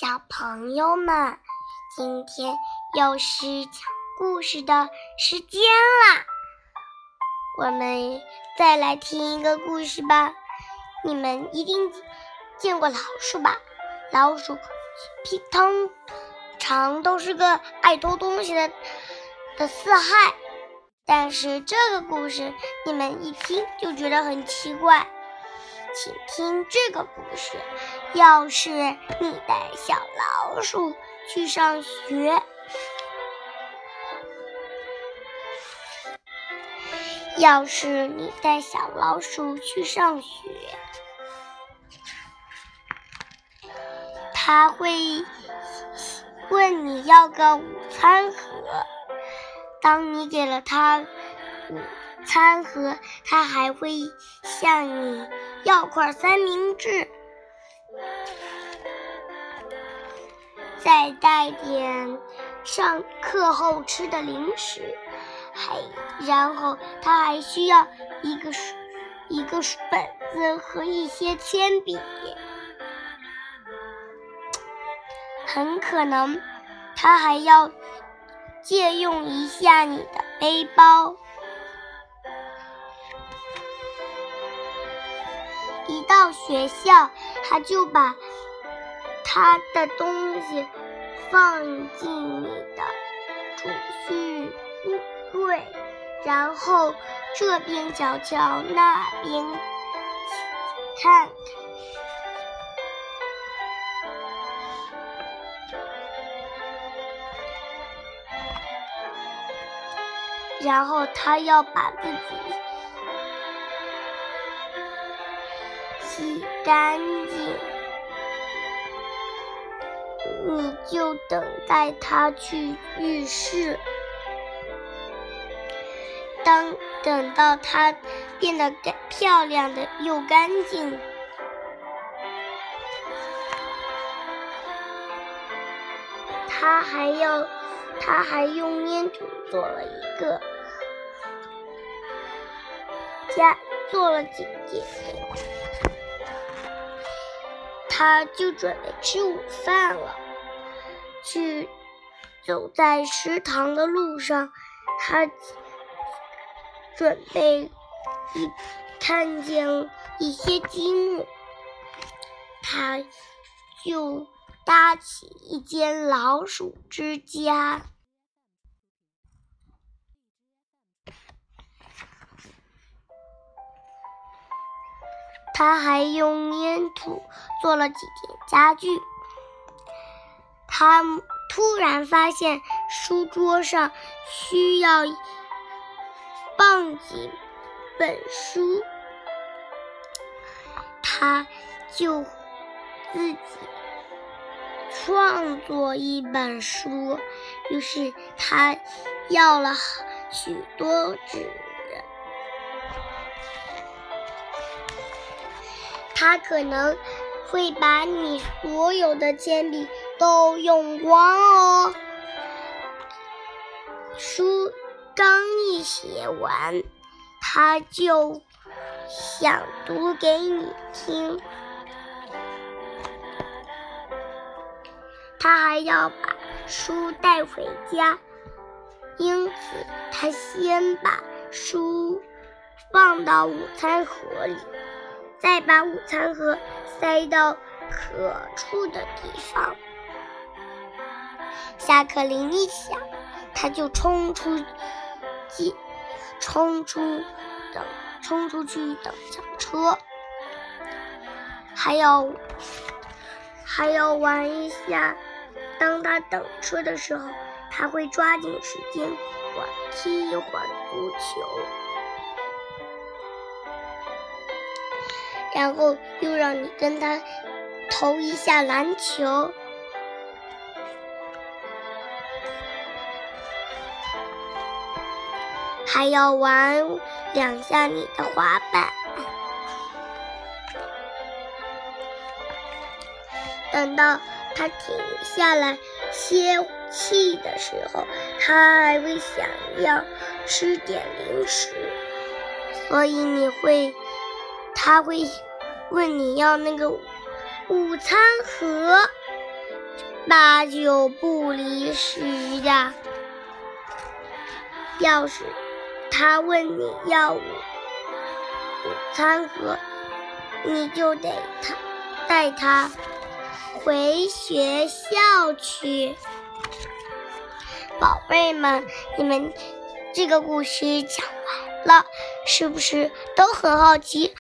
小朋友们，今天又是讲故事的时间啦！我们再来听一个故事吧。你们一定见过老鼠吧？老鼠通常都是个爱偷东西的的四害，但是这个故事你们一听就觉得很奇怪。请听这个故事。要是你带小老鼠去上学，要是你带小老鼠去上学，他会问你要个午餐盒。当你给了他午餐盒，他还会向你要块三明治。再带点上课后吃的零食，还然后他还需要一个一个本子和一些铅笔，很可能他还要借用一下你的背包。一到学校，他就把。他的东西放进你的储蓄柜，然后这边瞧瞧，那边看看，然后他要把自己洗干净。你就等待他去浴室，当等到他变得干漂亮的又干净，他还要，他还用粘土做了一个家，做了几件，他就准备吃午饭了。去走在食堂的路上，他准备一看见一些积木，他就搭起一间老鼠之家。他还用粘土做了几件家具。他突然发现书桌上需要放几本书，他就自己创作一本书。于是他要了许多纸，他可能会把你所有的铅笔。都用光哦。书刚一写完，他就想读给你听。他还要把书带回家，因此他先把书放到午餐盒里，再把午餐盒塞到可触的地方。下课铃一响，他就冲出，去，冲出等，冲出去等校车，还要还要玩一下。当他等车的时候，他会抓紧时间玩踢一会儿足球，然后又让你跟他投一下篮球。还要玩两下你的滑板。等到他停下来歇气的时候，他还会想要吃点零食，所以你会，他会问你要那个午餐盒。八九不离十呀。要是他问你要午餐盒，你就得他带他回学校去。宝贝们，你们这个故事讲完了，是不是都很好奇